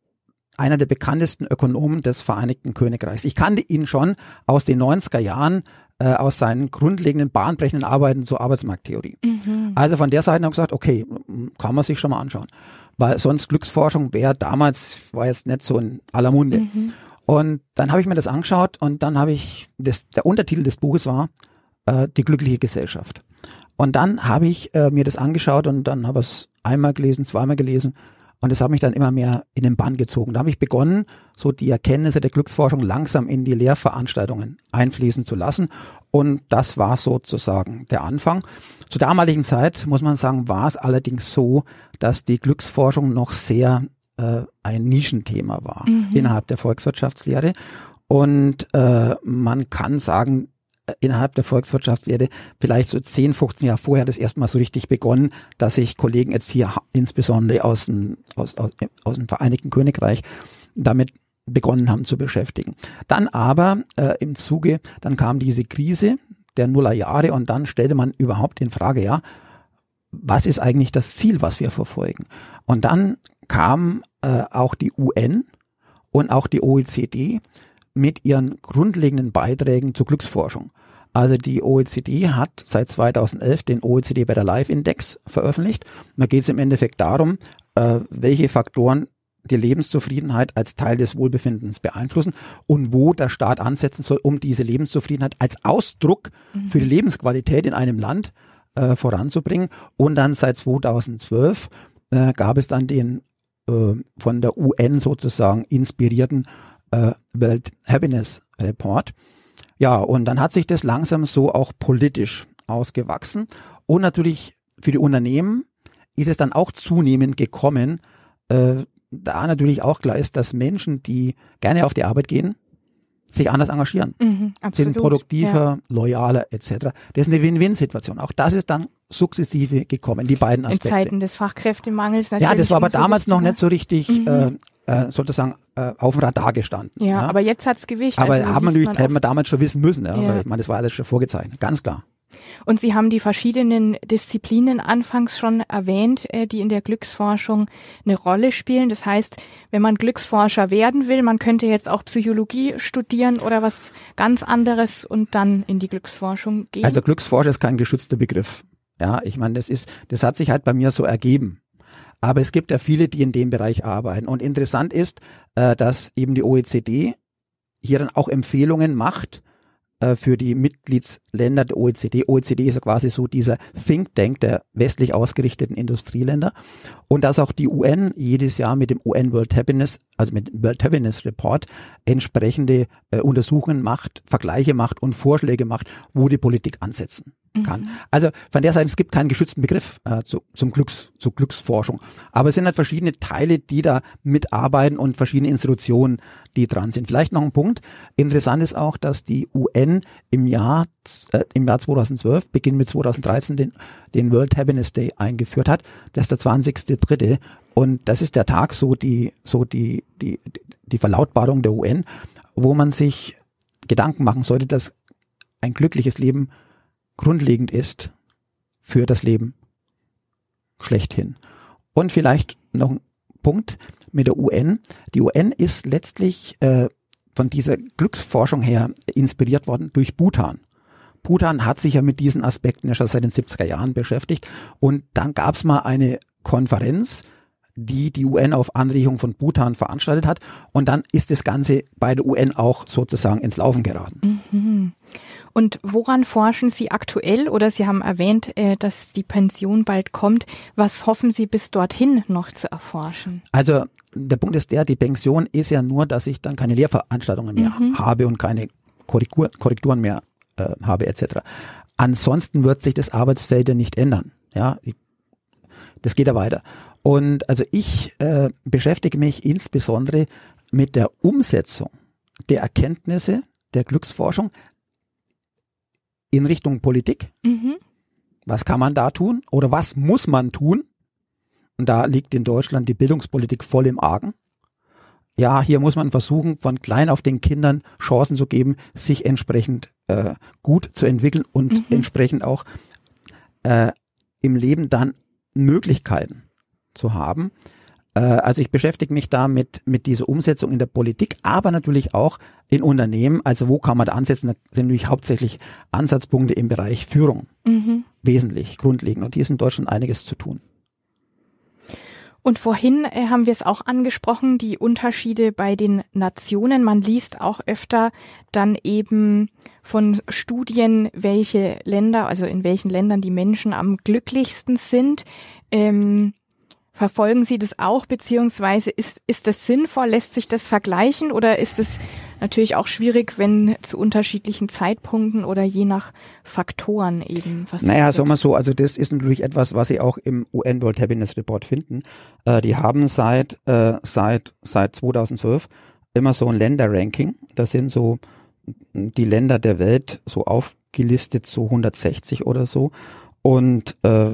einer der bekanntesten Ökonomen des Vereinigten Königreichs. Ich kannte ihn schon aus den 90er Jahren, äh, aus seinen grundlegenden bahnbrechenden Arbeiten zur Arbeitsmarkttheorie. Mhm. Also von der Seite habe ich gesagt, okay, kann man sich schon mal anschauen. Weil sonst Glücksforschung wäre damals, war jetzt nicht so in aller Munde. Mhm. Und dann habe ich mir das angeschaut und dann habe ich, das, der Untertitel des Buches war äh, Die glückliche Gesellschaft. Und dann habe ich äh, mir das angeschaut und dann habe ich es einmal gelesen, zweimal gelesen und das hat mich dann immer mehr in den Bann gezogen. Da habe ich begonnen, so die Erkenntnisse der Glücksforschung langsam in die Lehrveranstaltungen einfließen zu lassen. Und das war sozusagen der Anfang. Zur damaligen Zeit, muss man sagen, war es allerdings so, dass die Glücksforschung noch sehr äh, ein Nischenthema war mhm. innerhalb der Volkswirtschaftslehre. Und äh, man kann sagen, innerhalb der Volkswirtschaftslehre vielleicht so 10, 15 Jahre vorher das erstmal so richtig begonnen, dass sich Kollegen jetzt hier insbesondere aus dem, aus, aus, aus dem Vereinigten Königreich damit begonnen haben zu beschäftigen. Dann aber äh, im Zuge, dann kam diese Krise der Nullerjahre und dann stellte man überhaupt in Frage, ja, was ist eigentlich das Ziel, was wir verfolgen? Und dann kam äh, auch die UN und auch die OECD mit ihren grundlegenden Beiträgen zur Glücksforschung. Also die OECD hat seit 2011 den OECD Better Life Index veröffentlicht. Da geht es im Endeffekt darum, äh, welche Faktoren die Lebenszufriedenheit als Teil des Wohlbefindens beeinflussen und wo der Staat ansetzen soll, um diese Lebenszufriedenheit als Ausdruck mhm. für die Lebensqualität in einem Land äh, voranzubringen. Und dann seit 2012 äh, gab es dann den äh, von der UN sozusagen inspirierten äh, World Happiness Report. Ja, und dann hat sich das langsam so auch politisch ausgewachsen. Und natürlich für die Unternehmen ist es dann auch zunehmend gekommen, äh, da natürlich auch klar ist, dass Menschen, die gerne auf die Arbeit gehen, sich anders engagieren, mhm, sind produktiver, ja. loyaler etc. Das ist eine Win-Win-Situation. Auch das ist dann sukzessive gekommen, die beiden Aspekte. In Zeiten des Fachkräftemangels natürlich. Ja, das war aber damals noch nicht so richtig mhm. äh, äh, sozusagen äh, auf dem Radar gestanden. Ja, ja. aber jetzt hat's Gewicht. Aber also haben wir natürlich, hätten wir damals schon wissen müssen, ja, ja. weil ich meine, das war alles schon vorgezeichnet, ganz klar. Und Sie haben die verschiedenen Disziplinen anfangs schon erwähnt, äh, die in der Glücksforschung eine Rolle spielen. Das heißt, wenn man Glücksforscher werden will, man könnte jetzt auch Psychologie studieren oder was ganz anderes und dann in die Glücksforschung gehen. Also Glücksforscher ist kein geschützter Begriff. Ja, ich meine, das ist, das hat sich halt bei mir so ergeben. Aber es gibt ja viele, die in dem Bereich arbeiten. Und interessant ist, äh, dass eben die OECD hier dann auch Empfehlungen macht äh, für die Mitgliedsländer der OECD. OECD ist ja quasi so dieser Think Tank der westlich ausgerichteten Industrieländer. Und dass auch die UN jedes Jahr mit dem UN World Happiness, also mit dem World Happiness Report, entsprechende äh, Untersuchungen macht, Vergleiche macht und Vorschläge macht, wo die Politik ansetzen kann. Mhm. Also von der Seite, es gibt keinen geschützten Begriff äh, zu, zum Glücks, zu Glücksforschung. Aber es sind halt verschiedene Teile, die da mitarbeiten und verschiedene Institutionen, die dran sind. Vielleicht noch ein Punkt. Interessant ist auch, dass die UN im Jahr, äh, im Jahr 2012, Beginn mit 2013, den, den World Happiness Day eingeführt hat. Das ist der 20.3. Und das ist der Tag, so die, so die, die, die Verlautbarung der UN, wo man sich Gedanken machen sollte, dass ein glückliches Leben grundlegend ist für das Leben schlechthin. Und vielleicht noch ein Punkt mit der UN. Die UN ist letztlich äh, von dieser Glücksforschung her inspiriert worden durch Bhutan. Bhutan hat sich ja mit diesen Aspekten ja schon seit den 70er Jahren beschäftigt. Und dann gab es mal eine Konferenz, die die UN auf Anregung von Bhutan veranstaltet hat. Und dann ist das Ganze bei der UN auch sozusagen ins Laufen geraten. Mhm. Und woran forschen Sie aktuell? Oder Sie haben erwähnt, äh, dass die Pension bald kommt. Was hoffen Sie bis dorthin noch zu erforschen? Also der Punkt ist der, die Pension ist ja nur, dass ich dann keine Lehrveranstaltungen mehr mhm. habe und keine Korrektur, Korrekturen mehr äh, habe etc. Ansonsten wird sich das Arbeitsfeld ja nicht ändern. Ja, ich, das geht ja weiter. Und also ich äh, beschäftige mich insbesondere mit der Umsetzung der Erkenntnisse der Glücksforschung in Richtung Politik. Mhm. Was kann man da tun oder was muss man tun? Und da liegt in Deutschland die Bildungspolitik voll im Argen. Ja, hier muss man versuchen, von klein auf den Kindern Chancen zu geben, sich entsprechend äh, gut zu entwickeln und mhm. entsprechend auch äh, im Leben dann Möglichkeiten zu haben. Äh, also ich beschäftige mich da mit, mit dieser Umsetzung in der Politik, aber natürlich auch in Unternehmen. Also wo kann man da ansetzen? Da sind natürlich hauptsächlich Ansatzpunkte im Bereich Führung. Mhm. Wesentlich, grundlegend. Und hier ist in Deutschland einiges zu tun. Und vorhin äh, haben wir es auch angesprochen, die Unterschiede bei den Nationen. Man liest auch öfter dann eben von Studien, welche Länder, also in welchen Ländern die Menschen am glücklichsten sind. Ähm, verfolgen Sie das auch, beziehungsweise ist, ist das sinnvoll? Lässt sich das vergleichen oder ist es natürlich auch schwierig, wenn zu unterschiedlichen Zeitpunkten oder je nach Faktoren eben was. Naja, sagen wir so, also das ist natürlich etwas, was Sie auch im UN World Happiness Report finden. Äh, die haben seit, äh, seit, seit 2012 immer so ein Länderranking. Das sind so die Länder der Welt so aufgelistet, so 160 oder so. Und äh,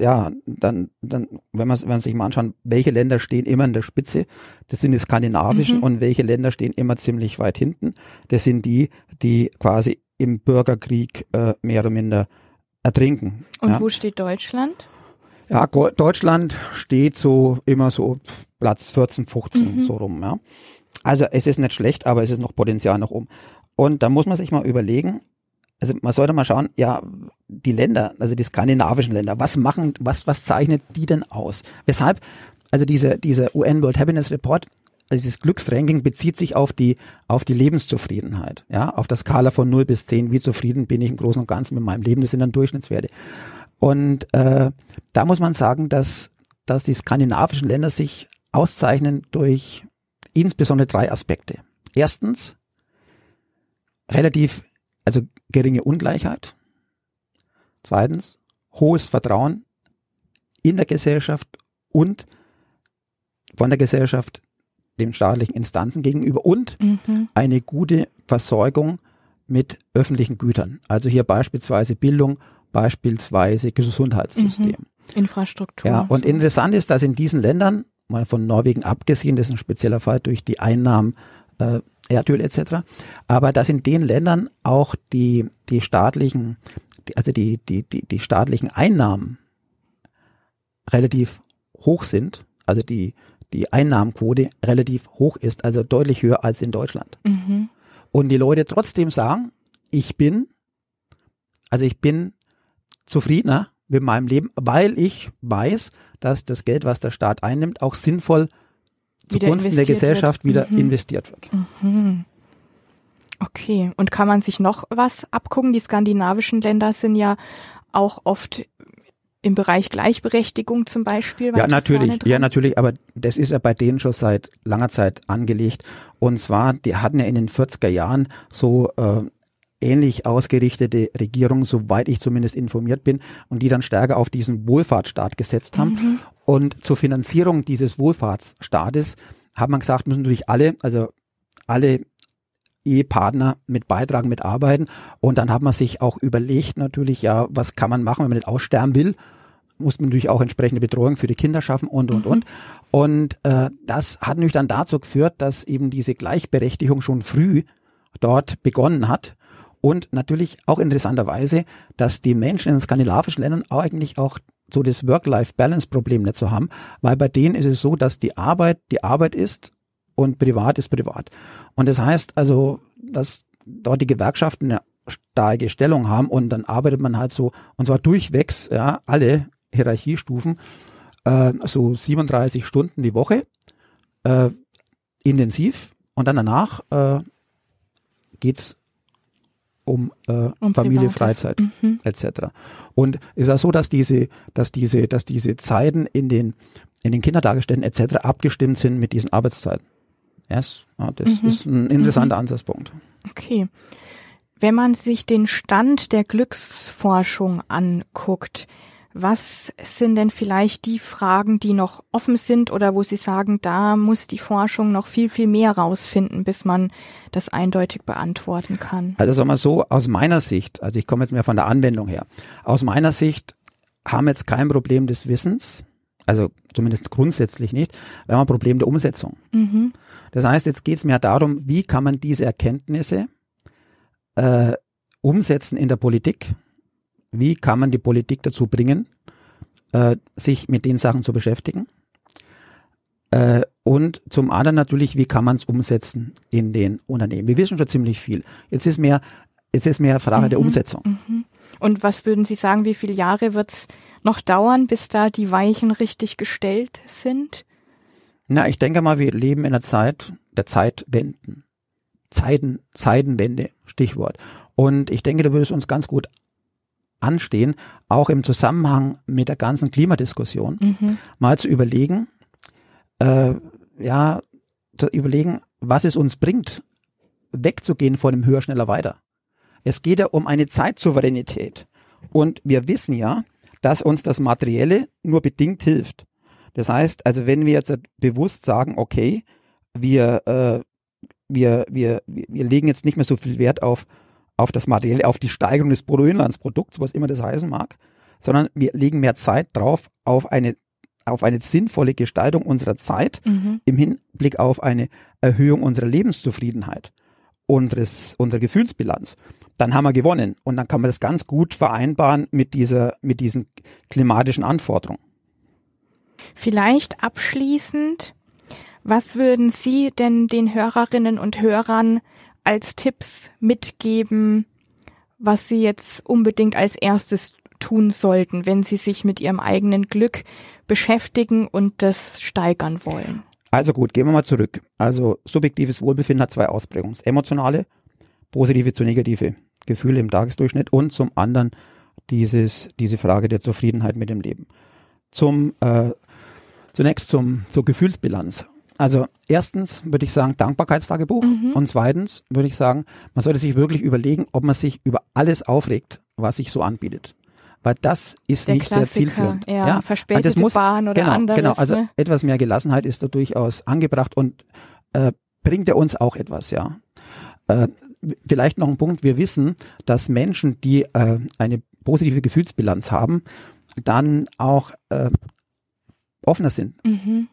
ja, dann, dann, wenn man, wenn man sich mal anschaut, welche Länder stehen immer in der Spitze, das sind die skandinavischen mhm. und welche Länder stehen immer ziemlich weit hinten, das sind die, die quasi im Bürgerkrieg äh, mehr oder minder ertrinken. Und ja. wo steht Deutschland? Ja, Deutschland steht so immer so Platz 14, 15 mhm. so rum, ja. Also es ist nicht schlecht, aber es ist noch Potenzial nach oben. Und da muss man sich mal überlegen, also man sollte mal schauen, ja, die Länder, also die skandinavischen Länder, was machen, was, was zeichnet die denn aus? Weshalb, also diese, diese UN World Happiness Report, also dieses Glücksranking bezieht sich auf die, auf die Lebenszufriedenheit, ja, auf der Skala von 0 bis 10, wie zufrieden bin ich im Großen und Ganzen mit meinem Leben, das sind dann Durchschnittswerte. Und äh, da muss man sagen, dass, dass die skandinavischen Länder sich auszeichnen durch insbesondere drei Aspekte. Erstens, relativ also geringe Ungleichheit. Zweitens, hohes Vertrauen in der Gesellschaft und von der Gesellschaft den staatlichen Instanzen gegenüber und mhm. eine gute Versorgung mit öffentlichen Gütern. Also hier beispielsweise Bildung, beispielsweise Gesundheitssystem. Mhm. Infrastruktur. Ja, und interessant ist, dass in diesen Ländern, mal von Norwegen abgesehen, das ist ein spezieller Fall durch die Einnahmen äh, Erdöl etc. Aber dass in den Ländern auch die, die staatlichen, also die, die, die, die staatlichen Einnahmen relativ hoch sind, also die, die Einnahmenquote relativ hoch ist, also deutlich höher als in Deutschland. Mhm. Und die Leute trotzdem sagen, ich bin, also ich bin zufriedener mit meinem Leben, weil ich weiß, dass das Geld, was der Staat einnimmt, auch sinnvoll zugunsten der Gesellschaft wird. wieder mhm. investiert wird. Mhm. Okay, und kann man sich noch was abgucken? Die skandinavischen Länder sind ja auch oft im Bereich Gleichberechtigung zum Beispiel. Ja, natürlich, ja, natürlich, aber das ist ja bei denen schon seit langer Zeit angelegt. Und zwar, die hatten ja in den 40er Jahren so äh, ähnlich ausgerichtete Regierungen, soweit ich zumindest informiert bin, und die dann stärker auf diesen Wohlfahrtsstaat gesetzt haben. Mhm. Und zur Finanzierung dieses Wohlfahrtsstaates hat man gesagt, müssen natürlich alle, also alle Ehepartner mit beitragen, mitarbeiten. Und dann hat man sich auch überlegt natürlich, ja, was kann man machen, wenn man nicht aussterben will? Muss man natürlich auch entsprechende Betreuung für die Kinder schaffen und, und, mhm. und. Und äh, das hat natürlich dann dazu geführt, dass eben diese Gleichberechtigung schon früh dort begonnen hat. Und natürlich auch interessanterweise, dass die Menschen in den skandinavischen Ländern eigentlich auch so das Work-Life-Balance-Problem nicht so haben, weil bei denen ist es so, dass die Arbeit die Arbeit ist und privat ist privat. Und das heißt also, dass dort die Gewerkschaften eine starke Stellung haben und dann arbeitet man halt so, und zwar durchwegs, ja, alle Hierarchiestufen, äh, so 37 Stunden die Woche, äh, intensiv und dann danach äh, geht's um, äh, um Familie, Privates. Freizeit mhm. etc. Und ist auch so, dass diese, dass diese, dass diese Zeiten in den in den Kindertagesstätten etc. abgestimmt sind mit diesen Arbeitszeiten. Yes, ja, das mhm. ist ein interessanter mhm. Ansatzpunkt. Okay. Wenn man sich den Stand der Glücksforschung anguckt, was sind denn vielleicht die Fragen, die noch offen sind oder wo Sie sagen, da muss die Forschung noch viel, viel mehr rausfinden, bis man das eindeutig beantworten kann? Also sagen wir so, aus meiner Sicht, also ich komme jetzt mehr von der Anwendung her, aus meiner Sicht haben wir jetzt kein Problem des Wissens, also zumindest grundsätzlich nicht, wir haben ein Problem der Umsetzung. Mhm. Das heißt, jetzt geht es mir darum, wie kann man diese Erkenntnisse äh, umsetzen in der Politik, wie kann man die Politik dazu bringen, äh, sich mit den Sachen zu beschäftigen? Äh, und zum anderen natürlich, wie kann man es umsetzen in den Unternehmen? Wir wissen schon ziemlich viel. Jetzt ist mehr, jetzt ist mehr Frage mhm, der Umsetzung. Mhm. Und was würden Sie sagen, wie viele Jahre wird es noch dauern, bis da die Weichen richtig gestellt sind? Na, ich denke mal, wir leben in einer Zeit der Zeitwenden. Zeiten, Zeitenwende, Stichwort. Und ich denke, da würde es uns ganz gut anstehen, auch im Zusammenhang mit der ganzen Klimadiskussion, mhm. mal zu überlegen, äh, ja, zu überlegen, was es uns bringt, wegzugehen von dem Höher, schneller, weiter. Es geht ja um eine Zeitsouveränität. Und wir wissen ja, dass uns das Materielle nur bedingt hilft. Das heißt, also wenn wir jetzt bewusst sagen, okay, wir, äh, wir, wir, wir legen jetzt nicht mehr so viel Wert auf auf das Materielle, auf die Steigerung des Bruttoinlandsprodukts, was immer das heißen mag, sondern wir legen mehr Zeit drauf auf eine auf eine sinnvolle Gestaltung unserer Zeit mhm. im Hinblick auf eine Erhöhung unserer Lebenszufriedenheit, unseres, unserer Gefühlsbilanz, dann haben wir gewonnen. Und dann kann man das ganz gut vereinbaren mit dieser, mit diesen klimatischen Anforderungen. Vielleicht abschließend, was würden Sie denn den Hörerinnen und Hörern als Tipps mitgeben, was Sie jetzt unbedingt als erstes tun sollten, wenn Sie sich mit Ihrem eigenen Glück beschäftigen und das steigern wollen? Also gut, gehen wir mal zurück. Also subjektives Wohlbefinden hat zwei Ausprägungen. Emotionale, positive zu negative Gefühle im Tagesdurchschnitt und zum anderen dieses, diese Frage der Zufriedenheit mit dem Leben. Zum, äh, zunächst zum, zur Gefühlsbilanz. Also erstens würde ich sagen Dankbarkeitstagebuch mhm. und zweitens würde ich sagen, man sollte sich wirklich überlegen, ob man sich über alles aufregt, was sich so anbietet. Weil das ist Der nicht Klassiker, sehr zielführend. Ja, ja. verspätete also muss, Bahn oder genau, anderes. Genau, also ne? etwas mehr Gelassenheit ist da durchaus angebracht und äh, bringt ja uns auch etwas, ja. Äh, vielleicht noch ein Punkt, wir wissen, dass Menschen, die äh, eine positive Gefühlsbilanz haben, dann auch äh, offener sind. Mhm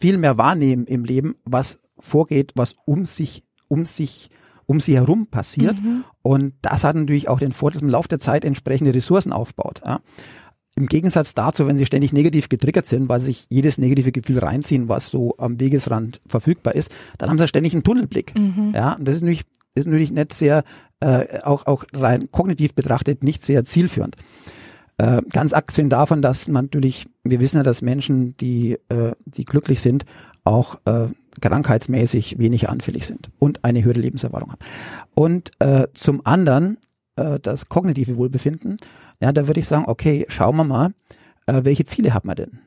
viel mehr wahrnehmen im Leben, was vorgeht, was um sich, um sich, um sie herum passiert. Mhm. Und das hat natürlich auch den Vorteil, dass man im Laufe der Zeit entsprechende Ressourcen aufbaut. Ja. Im Gegensatz dazu, wenn sie ständig negativ getriggert sind, weil sich jedes negative Gefühl reinziehen, was so am Wegesrand verfügbar ist, dann haben sie ständig einen Tunnelblick. Mhm. Ja, und das ist natürlich, ist natürlich nicht sehr, äh, auch, auch rein kognitiv betrachtet, nicht sehr zielführend. Äh, ganz abgesehen davon, dass man natürlich, wir wissen ja, dass Menschen, die, äh, die glücklich sind, auch äh, krankheitsmäßig weniger anfällig sind und eine höhere Lebenserwartung haben. Und äh, zum anderen äh, das kognitive Wohlbefinden, ja, da würde ich sagen, okay, schauen wir mal, äh, welche Ziele hat man denn?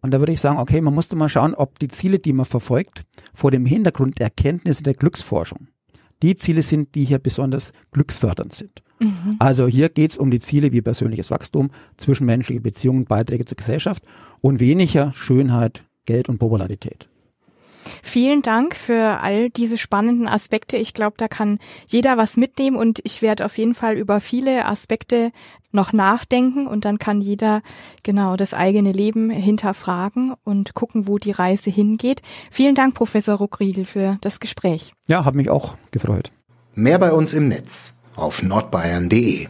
Und da würde ich sagen, okay, man musste mal schauen, ob die Ziele, die man verfolgt, vor dem Hintergrund der Erkenntnisse der Glücksforschung, die Ziele sind, die hier besonders glücksfördernd sind. Mhm. Also hier geht es um die Ziele wie persönliches Wachstum, zwischenmenschliche Beziehungen, Beiträge zur Gesellschaft und weniger Schönheit, Geld und Popularität. Vielen Dank für all diese spannenden Aspekte. Ich glaube, da kann jeder was mitnehmen und ich werde auf jeden Fall über viele Aspekte noch nachdenken und dann kann jeder genau das eigene Leben hinterfragen und gucken, wo die Reise hingeht. Vielen Dank, Professor Ruckriegel, für das Gespräch. Ja, hat mich auch gefreut. Mehr bei uns im Netz auf nordbayern.de.